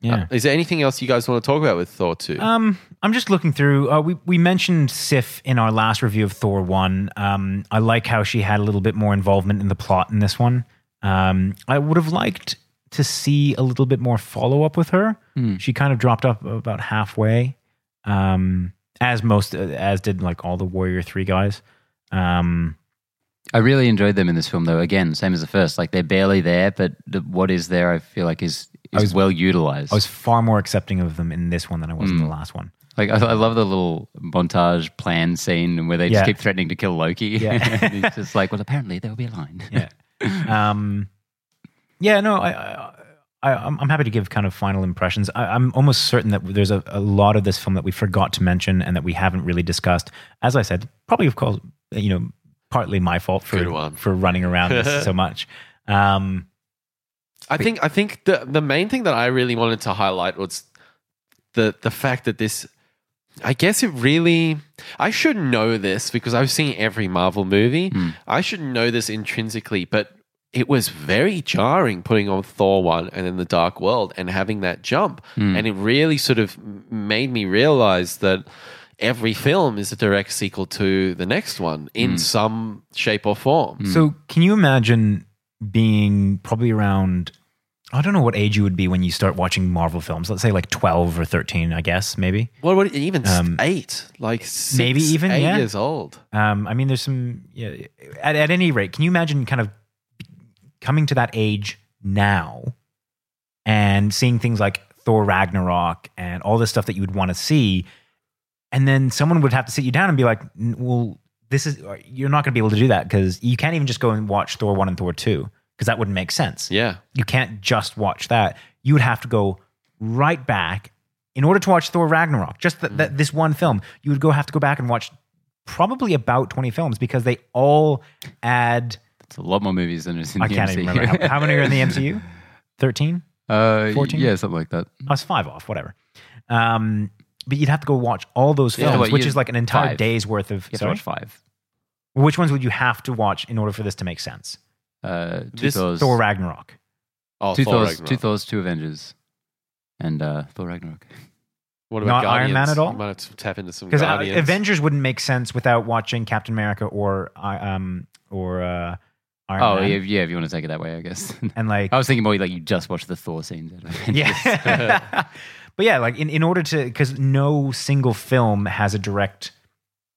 Yeah. Is there anything else you guys want to talk about with Thor two? Um, I'm just looking through. Uh, we we mentioned Sif in our last review of Thor one. Um, I like how she had a little bit more involvement in the plot in this one. Um, I would have liked to see a little bit more follow up with her. She kind of dropped up about halfway, um, as most as did like all the Warrior Three guys. Um, I really enjoyed them in this film, though. Again, same as the first. Like they're barely there, but the, what is there, I feel like is is well utilized. I was far more accepting of them in this one than I was in the last one. like I, I love the little montage plan scene where they just keep threatening to kill Loki. Yeah. <laughs> It's <laughs> just like, well, apparently there will be a line. yeah. Um, yeah, no, I, I, I, I'm I'm happy to give kind of final impressions. I, I'm almost certain that there's a, a lot of this film that we forgot to mention and that we haven't really discussed. As I said, probably of course, you know, partly my fault for for running around this <laughs> so much. Um, I think I think the the main thing that I really wanted to highlight was the the fact that this I guess it really I should know this because I've seen every Marvel movie. I should know this intrinsically, but it was very jarring putting on Thor 1 and then the Dark World and having that jump. And it really sort of made me realize that every film is a direct sequel to the next one in some shape or form. So, can you imagine being probably around? I don't know what age you would be when you start watching Marvel films. Let's say like twelve or thirteen, I guess maybe. What would even Um, eight, like six, maybe even, eight yeah. years old. Um, I mean, there's some. Yeah, at, at any rate, can you imagine kind of coming to that age now and seeing things like Thor Ragnarok and all this stuff that you would want to see, and then someone would have to sit you down and be like, "Well, this is you're not going to be able to do that because you can't even just go and watch Thor one and Thor two because that wouldn't make sense. Yeah, You can't just watch that. You would have to go right back in order to watch Thor Ragnarok. Just that that this one film, you would go have to go back and watch probably about 20 films because they all add It's a lot more movies than it's in I the can't MCU. even remember how, how many are in the MCU? 13? <laughs> uh, 14? Yeah, something like that. I was 5 off, whatever. Um but you'd have to go watch all those Yeah, films, what, which you- is like an entire five. day's worth of You have to sorry? watch five. Which ones would you have to watch in order for this to make sense? Uh, two This- Thors, Thor Ragnarok. oh, two Thor Thors, Ragnarok. two Thors, two Avengers, and uh, Thor Ragnarok. What about Not Iron Guardians? Man at all? You might have to tap into some Because Guardians. Avengers wouldn't make sense without watching Captain America or I- um or uh, Iron Oh Man. yeah, yeah. If you want to take it that way, I guess. and like <laughs> I was thinking more like you just watched the Thor scenes. out of Avengers. yeah, <laughs> <laughs> but yeah, like in, in order to because no single film has a direct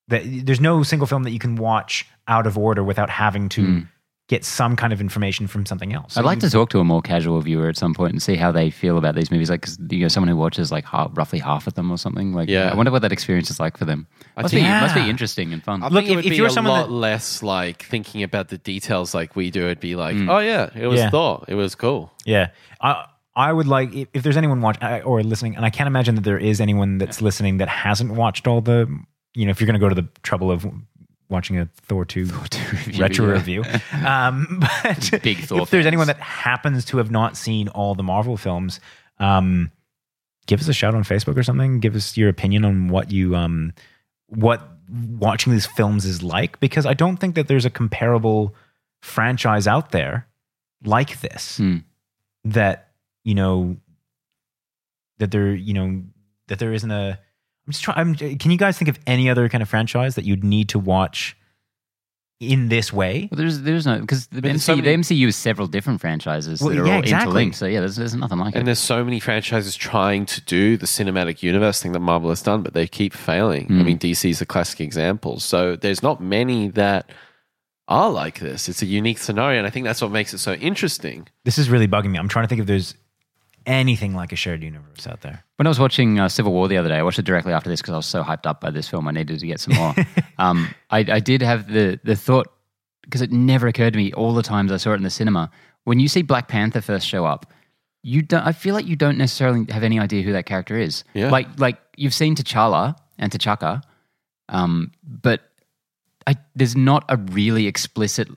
that there's no single film that you can watch out of order without having to get some kind of information from something else. I'd like to talk to a more casual viewer at some point and see how they feel about these movies. Like, 'cause, you know, someone who watches like half, roughly half of them or something. Like, Yeah. I wonder what that experience is like for them. I Must, think- be, must be interesting and fun. I Look, think it if- would if be you're a someone lot that- less like thinking about the details like we do. It'd be like, Mm. oh yeah, it was Yeah. Thor. It was cool. Yeah. I I would like if, if there's anyone watching or listening, and I can't imagine that there is anyone that's listening that hasn't watched all the. You know, if you're going to go to the trouble of watching a Thor two review, <laughs> retro yeah. review, um, <laughs> but Big Thor if there's fans. anyone that happens to have not seen all the Marvel films, um, give us a shout on Facebook or something. Give us your opinion on what you um what watching these films is like because I don't think that there's a comparable franchise out there like this Hmm. that you know that there you know that there isn't a I'm just trying I'm, can you guys think of any other kind of franchise that you'd need to watch in this way Well, there's there's no because the, there's MCU so many- the MCU is several different franchises Well, that are yeah, all exactly. interlinked. So yeah, there's, there's nothing like And it. And there's so many franchises trying to do the cinematic universe thing that Marvel has done, but they keep failing. Hmm. I mean, DC is a classic example. So there's not many that are like this. It's a unique scenario, and I think that's what makes it so interesting. this is really bugging me I'm trying to think if there's anything like a shared universe out there When I was watching uh, Civil War the other day, I watched it directly after this because I was so hyped up by this film. I needed to get some more. <laughs> um, I, I did have the the thought because it never occurred to me all the times I saw it in the cinema. When you see Black Panther first show up, you don't. I feel like you don't necessarily have any idea who that character is. Yeah. Like like you've seen T'Challa and T'Chaka, um, but I, there's not a really explicit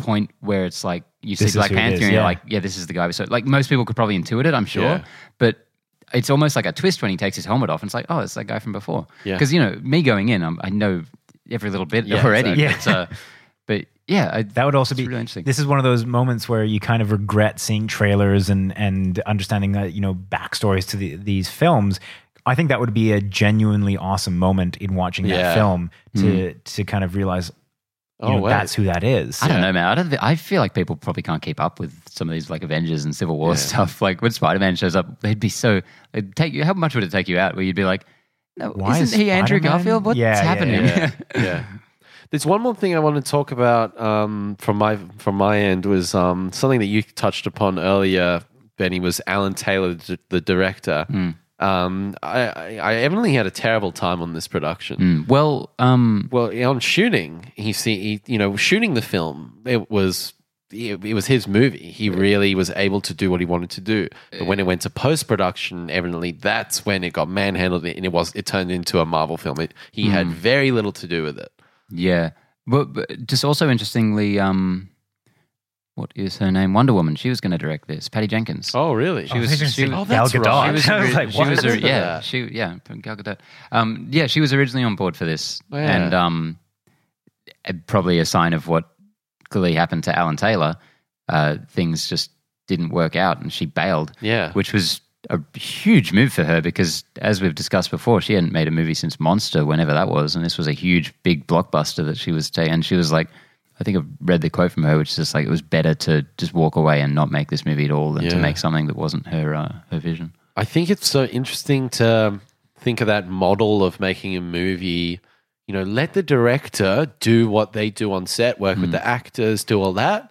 point where it's like you see This Black Panther is, and you're yeah. like, yeah, this is the guy. So like most people could probably intuit it, I'm sure, Yeah. but it's almost like a twist when he takes his helmet off and it's like, oh, it's that guy from before. Yeah. Because you know me going in, I'm, I know every little bit Yeah, already. exactly. But, uh, <laughs> but yeah, I, That would also be really interesting. This is one of those moments where you kind of regret seeing trailers and and understanding that you know backstories to the, these films. I think that would be a genuinely awesome moment in watching Yeah. that film to to kind of realize, Oh, know, that's who that is. I don't know, man. I don't. Th- I feel like people probably can't keep up with some of these like Avengers and Civil War Yeah. stuff. <laughs> Like when Spider Man shows up, they'd be so. It'd take you. How much would it take you out? Where you'd be like, no, Why isn't is he Andrew Spider-Man? Garfield? What's Yeah, yeah, happening? yeah, <laughs> yeah. There's one more thing I want to talk about um, from my from my end was um, something that you touched upon earlier, Benny. Was Alan Taylor the, the director? Um, I, I, evidently had a terrible time on this production. Mm, well, um, Well, on shooting, he see, he, you know, shooting the film. It was it, it was his movie. He really was able to do what he wanted to do. But when it went to post production, evidently that's when it got manhandled and it was it turned into a Marvel film. It, he had very little to do with it. yeah. But, but just also interestingly, um, what is her name? Wonder Woman. She was going to direct this. Patty Jenkins. Oh, really? She was- was she gonna was- Oh, Gal that's Gadot. right. She <laughs> was, I was ori- like, she was yeah, that? she yeah, from Gal Gadot. Um, yeah, she was originally on board for this, Oh, yeah. and um, eh, probably a sign of what clearly happened to Alan Taylor. Uh, things just didn't work out, and she bailed. Yeah. which was a huge move for her because, as we've discussed before, she hadn't made a movie since Monster, whenever that was, and this was a huge, big blockbuster that she was taking. And she was like. I think I've read the quote from her, which is just like it was better to just walk away and not make this movie at all than to make something that wasn't her uh, her vision. I think it's so interesting to think of that model of making a movie. You know, let the director do what they do on set, work with the actors, do all that,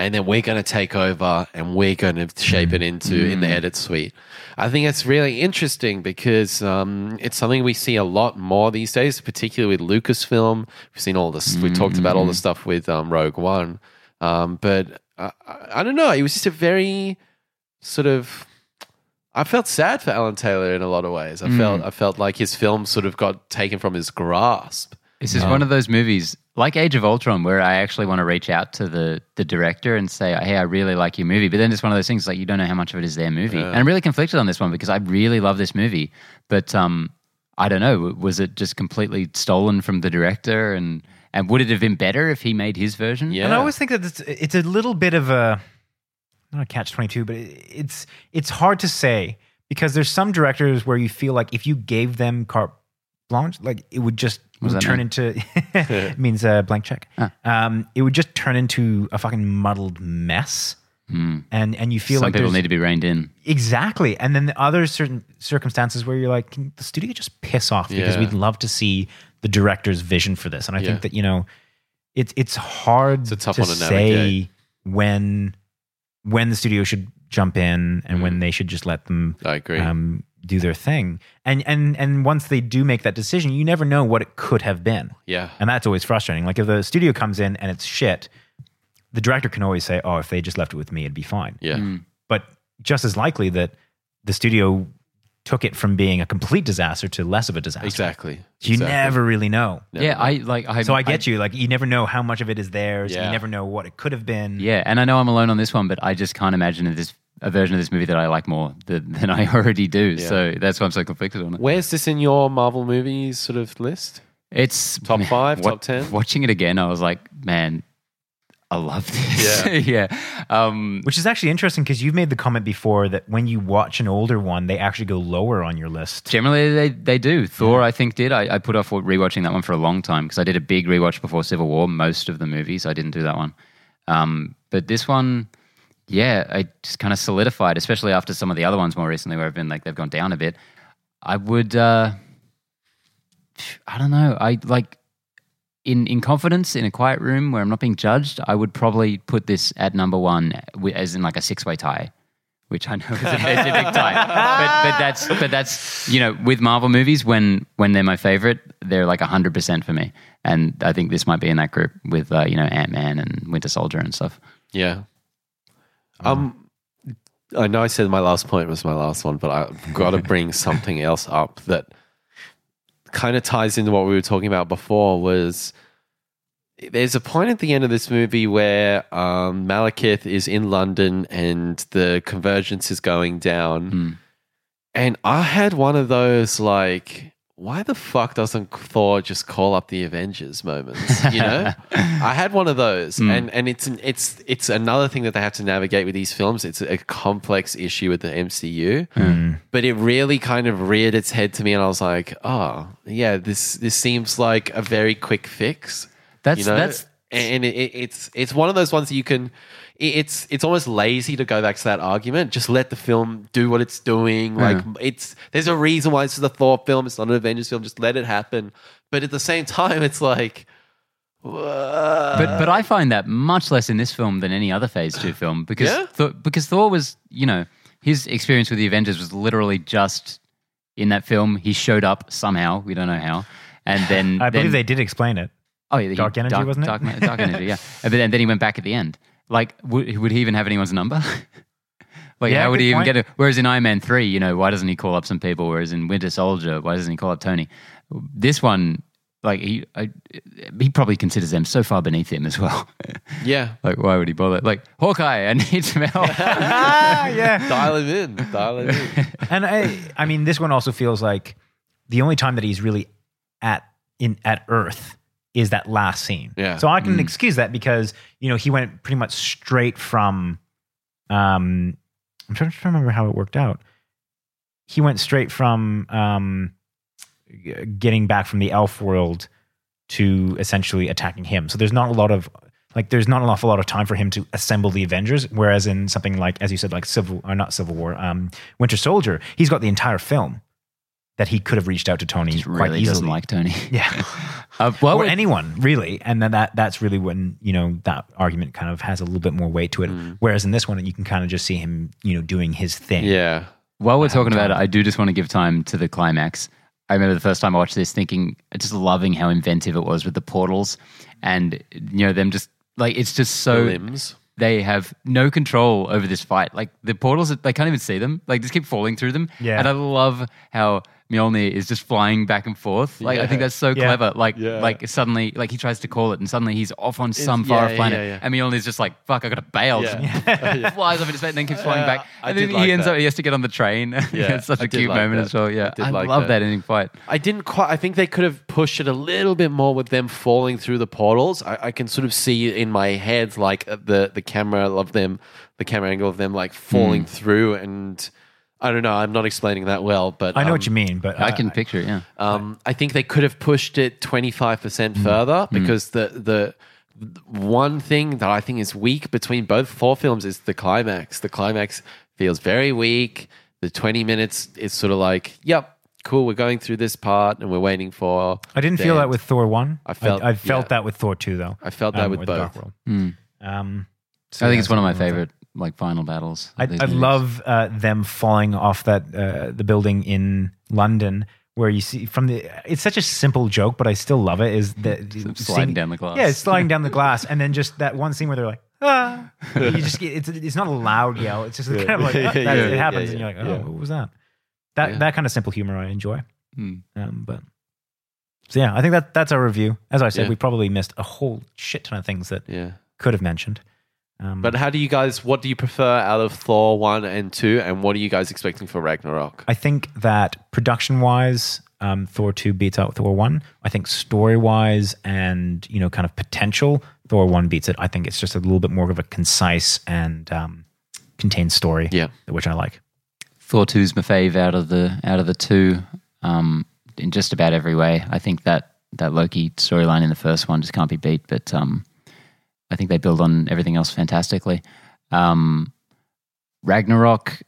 and then we're going to take over and we're going to shape it into in the edit suite. I think it's really interesting because um, it's something we see a lot more these days, particularly with Lucasfilm. We've seen all this. We talked about all the stuff with um, Rogue One, um, but I, I I don't know. It was just a very sort of I felt sad for Alan Taylor in a lot of ways. I felt I felt like his film sort of got taken from his grasp. This is one of those movies like Age of Ultron where I actually want to reach out to the the director and say, "Hey, I really like your movie." But then it's one of those things like you don't know how much of it is their movie. And I'm really conflicted on this one because I really love this movie, but um I don't know, was it just completely stolen from the director and and would it have been better if he made his version? Yeah. And I always think that it's, it's a little bit of a not a catch twenty two, but it- it's it's hard to say because there's some directors where you feel like if you gave them carte blanche, like it would just it would turn mean? into <laughs> <laughs> it means a blank check. Ah. Um, it would just turn into a fucking muddled mess. And and you feel Some like people need to be reined in. Exactly. And then the other certain circumstances where you're like, can the studio just piss off because we'd love to see the director's vision for this. And I Yeah. think that, you know, it's it's hard tough to to say when when the studio should jump in and when they should just let them I agree. um, do their thing. And and and once they do make that decision, you never know what it could have been. yeah. And that's always frustrating. Like if the studio comes in and it's shit, the director can always say, "Oh, if they just left it with me, it'd be fine." Yeah. Hmm. but just as likely that the studio took it from being a complete disaster to less of a disaster. Exactly. So you Exactly. never really know. Never yeah. I like I So I get you. Like you never know how much of it is theirs. Yeah. You never know what it could have been. Yeah, and I know I'm alone on this one, but I just can't imagine if this a version of this movie that I like more than, than I <laughs> already do. Yeah. So that's why I'm so conflicted on it. Where's this in your Marvel movies sort of list? It's Top five, wa- top 10? Watching it again, I was like, man, I love this. Yeah. <laughs> Um, Which is actually interesting because you've made the comment before that when you watch an older one, they actually go lower on your list. Generally, they, they do. Thor, I think, did. I, I put off rewatching that one for a long time because I did a big rewatch before Civil War. Most of the movies, I didn't do that one. Um, but this one, yeah, I just kind of solidified, especially after some of the other ones more recently where I've been like they've gone down a bit. I would, uh, I don't know. I like in in confidence in a quiet room where I'm not being judged. I would probably put this at number one, as in like a six way tie which I know is a, big tie. But, but that's but that's you know with Marvel movies when when they're my favorite, they're like hundred percent for me. And I think this might be in that group with uh, you know Ant Man and Winter Soldier and stuff. Yeah. Um, I know I said my last point was my last one, but I've got to <laughs> bring something else up that kind of ties into what we were talking about before. Was there's a point at the end of this movie where um, Malekith is in London and the convergence is going down, Hmm. and I had one of those like. Why the fuck doesn't Thor just call up the Avengers moments? You know, <laughs> I had one of those, hmm. and and it's an, it's it's another thing that they have to navigate with these films. It's a complex issue with the MCU, hmm. but it really kind of reared its head to me, and I was like, oh yeah, this this seems like a very quick fix. That's you know? that's and it, it, it's it's one of those ones that you can. it- It's it's almost lazy to go back to that argument. Just let the film do what it's doing. Like it's there's a reason why it's a Thor film. It's not an Avengers film. Just let it happen. But at the same time, it's like. but but I find that much less in this film than any other Phase Two film <sighs> because Yeah? Thor, because Thor was you know his experience with the Avengers was literally just in that film. He showed up somehow. We don't know how, and then I believe then- they did explain it. Oh, yeah, he- Dark Energy, wasn't it? Dark, dark energy, yeah. <laughs> And then, then he went back at the end. Like, would, would he even have anyone's number? <laughs> like, Yeah, how would he even point. get it? Whereas in Iron Man 3, you know, why doesn't he call up some people? Whereas in Winter Soldier, why doesn't he call up Tony? This one, like, he, I, he probably considers them so far beneath him as well. <laughs> Yeah, like, why would he bother? Like, Hawkeye, I need some help. ah, yeah. dial him in. Dial him in. and I, I mean, this one also feels like the only time that he's really at in at Earth is that last scene. Yeah. So I can excuse that because you know he went pretty much straight from. Um, I'm trying to remember how it worked out. He went straight from um, getting back from the elf world to essentially attacking him. So there's not a lot of like there's not an awful lot of time for him to assemble the Avengers. Whereas in something like, as you said, like Civil or not Civil War, um, Winter Soldier, he's got the entire film that he could have reached out to Tony He quite really easily. doesn't like Tony. <laughs> yeah, Uh, well, or anyone really, and then that that's really when you know that argument kind of has a little bit more weight to it. Mm. Whereas in this one, you can kind of just see him, you know, doing his thing. Yeah. While we're talking about it, I do just want to give time to the climax. I remember the first time I watched this thinking, just loving how inventive it was with the portals and, you know, them just like, it's just so. limbs. They have no control over this fight. Like the portals, they can't even see them. Like just keep falling through them. Yeah. And I love how Mjolnir is just flying back and forth. Like I think that's so Yeah. clever. Like Yeah. like suddenly, like he tries to call it, and suddenly he's off on some far yeah, planet, yeah, yeah. and Mjolnir's just like, "Fuck, I got to bail." Yeah. <laughs> <laughs> Flies off into space and then keeps flying Yeah, back. I And then did he like ends that. up he has to get on the train. <laughs> Yeah, it's such I a cute like moment that. as well. Yeah, I I, like love that. that ending fight. I didn't quite. I think they could have pushed it a little bit more with them falling through the portals. I, I can sort of see in my head like uh, the the camera of them, the camera angle of them like falling through, and I don't know. I'm not explaining that well, but I know um, what you mean, but I can picture it. Yeah. Um, I think they could have pushed it 25% further because the, the the one thing that I think is weak between both Thor films is the climax. The climax feels very weak. The 20 minutes is sort of like, yep, cool, we're going through this part and we're waiting for. I didn't the feel that with Thor one. I felt- I, felt yeah. that with Thor two, though. I felt that um, with or the Dark both. World. Mm. Um, so I think yeah, it's one of my something like that. favorite like final battles. I, I love uh, them falling off that uh, the building in London where you see from the. It's such a simple joke, but I still love it. Is that <laughs> sliding down the glass. Yeah, it's sliding down the <laughs> glass, and then just that one scene where they're like, ah, <laughs> you just get it's it's not a loud yell. It's just kind of like Yeah, that- yeah, it yeah, happens, yeah, and you're like, oh, yeah. what was that? That Yeah. that kind of simple humor I enjoy. Hmm. Um, but so yeah, I think that that's our review. As I said, Yeah. we probably missed a whole shit ton of things that Yeah. could have mentioned. Um, But how do you guys? What do you prefer out of Thor one and two, and what are you guys expecting for Ragnarok? I think that production wise, um, Thor 2 beats out Thor 1. I think story wise and, you know, kind of potential, Thor 1 beats it. I think it's just a little bit more of a concise and um, contained story, Yeah. which I like. Thor 2's my fave out of the out of the two, um, in just about every way. I think that that Loki storyline in the first one just can't be beat, but um, I think they build on everything else fantastically. Um, Ragnarok,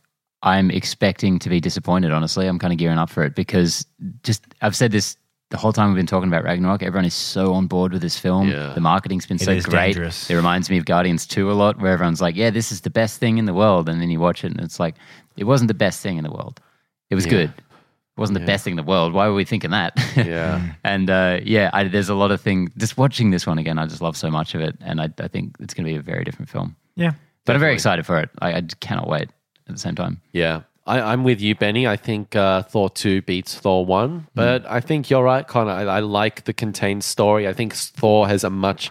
I'm expecting to be disappointed. Honestly, I'm kind of gearing up for it because just I've said this the whole time we've been talking about Ragnarok. Everyone is so on board with this film. Yeah. The marketing's been It so is great. dangerous. It reminds me of Guardians 2 a lot, where everyone's like, yeah, this is the best thing in the world. And then you watch it and it's like, it wasn't the best thing in the world. It was Yeah. good. It wasn't the best thing in the world. Why were we thinking that? <laughs> Yeah. and uh, yeah, I, there's a lot of things. Just watching this one again, I just love so much of it. And I, I think it's going to be a very different film. Yeah. But I'm very excited for it. I, I cannot wait at the same time. Yeah. I, I'm with you, Benny. I think uh, Thor 2 beats Thor 1. But I think you're right, Connor. I, I like the contained story. I think Thor has a much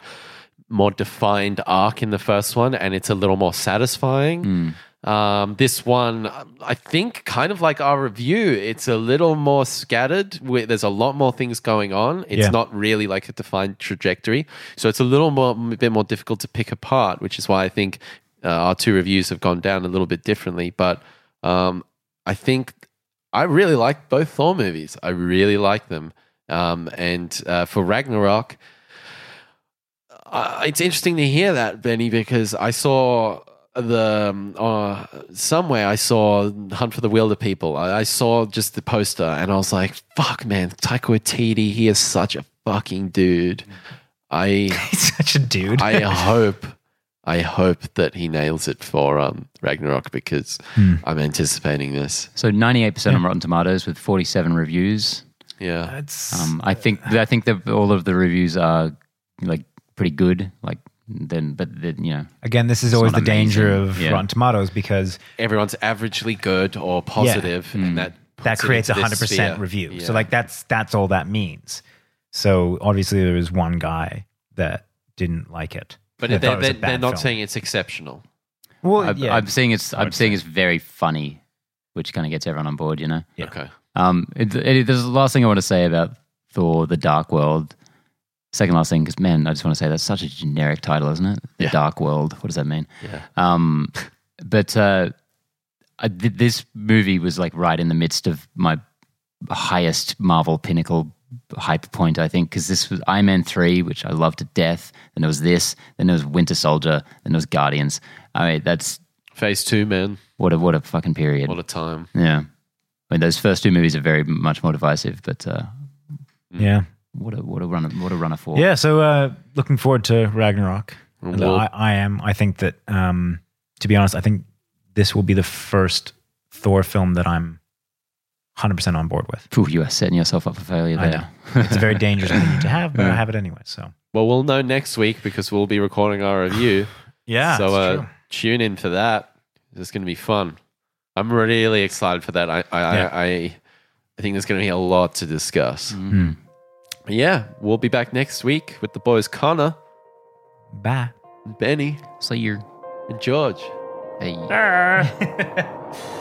more defined arc in the first one, and it's a little more satisfying. Um, this one, I think, kind of like our review, it's a little more scattered. Where there's a lot more things going on. It's Yeah. not really like a defined trajectory, so it's a little more, a bit more difficult to pick apart. Which is why I think uh, our two reviews have gone down a little bit differently. But um, I think I really like both Thor movies. I really like them. Um, and uh, for Ragnarok, uh, it's interesting to hear that, Benny, because I saw the um, uh, somewhere I saw Hunt for the Wilderpeople. I, I saw just the poster, and I was like, "Fuck, man, Taika Waititi, he is such a fucking dude." I <laughs> He's such a dude. I hope I hope that he nails it for um, Ragnarok because I'm anticipating this. So 98% on Rotten Tomatoes with 47 reviews. Yeah, It's, Um, I think I think that all of the reviews are like pretty good. Like then, but then you know, again, this is always not the danger of Yeah. Rotten Tomatoes because everyone's averagely good or positive, and that that creates a 100% sphere. review. Yeah. So like that's that's all that means. So obviously there was one guy that didn't like it. but That they're, thought it they're, they're not film. saying it's exceptional. Well, I, yeah, I'm saying it's I'm would seeing say. it's very funny, which kind of gets everyone on board. You know. Yeah. Okay, Um, it, it, there's the last thing I want to say about Thor: The Dark World. Second last thing, because man, I just want to say that's such a generic title, isn't it? The Yeah. Dark World. What does that mean? yeah, Um, but uh, I, th- this movie was like right in the midst of my highest Marvel pinnacle hype point, I think, because this was Iron Man 3, which I loved to death. Then there was this, then there was Winter Soldier, then there was Guardians. I mean, that's phase two, man. what a, what a fucking period. What a time. yeah. I mean, those first two movies are very much more divisive, but uh, yeah, what a what a runner what a runner for. yeah. So uh, looking forward to Ragnarok. Well- I, I am. I think that um, to be honest, I think this will be the first Thor film that I'm 100 percent on board with. Phew, you are setting yourself up for failure I there. know it's a very <laughs> dangerous thing to have, but I have it anyway. So Well, we'll know next week because we'll be recording our review. <laughs> yeah. so uh, true. tune in for that. It's going to be fun. I'm really excited for that. I I, Yeah. I, I, I think there's going to be a lot to discuss. Mm-hmm. But yeah, we'll be back next week with the boys Connor, bye. Benny, So you're and George. hey. Ah. <laughs>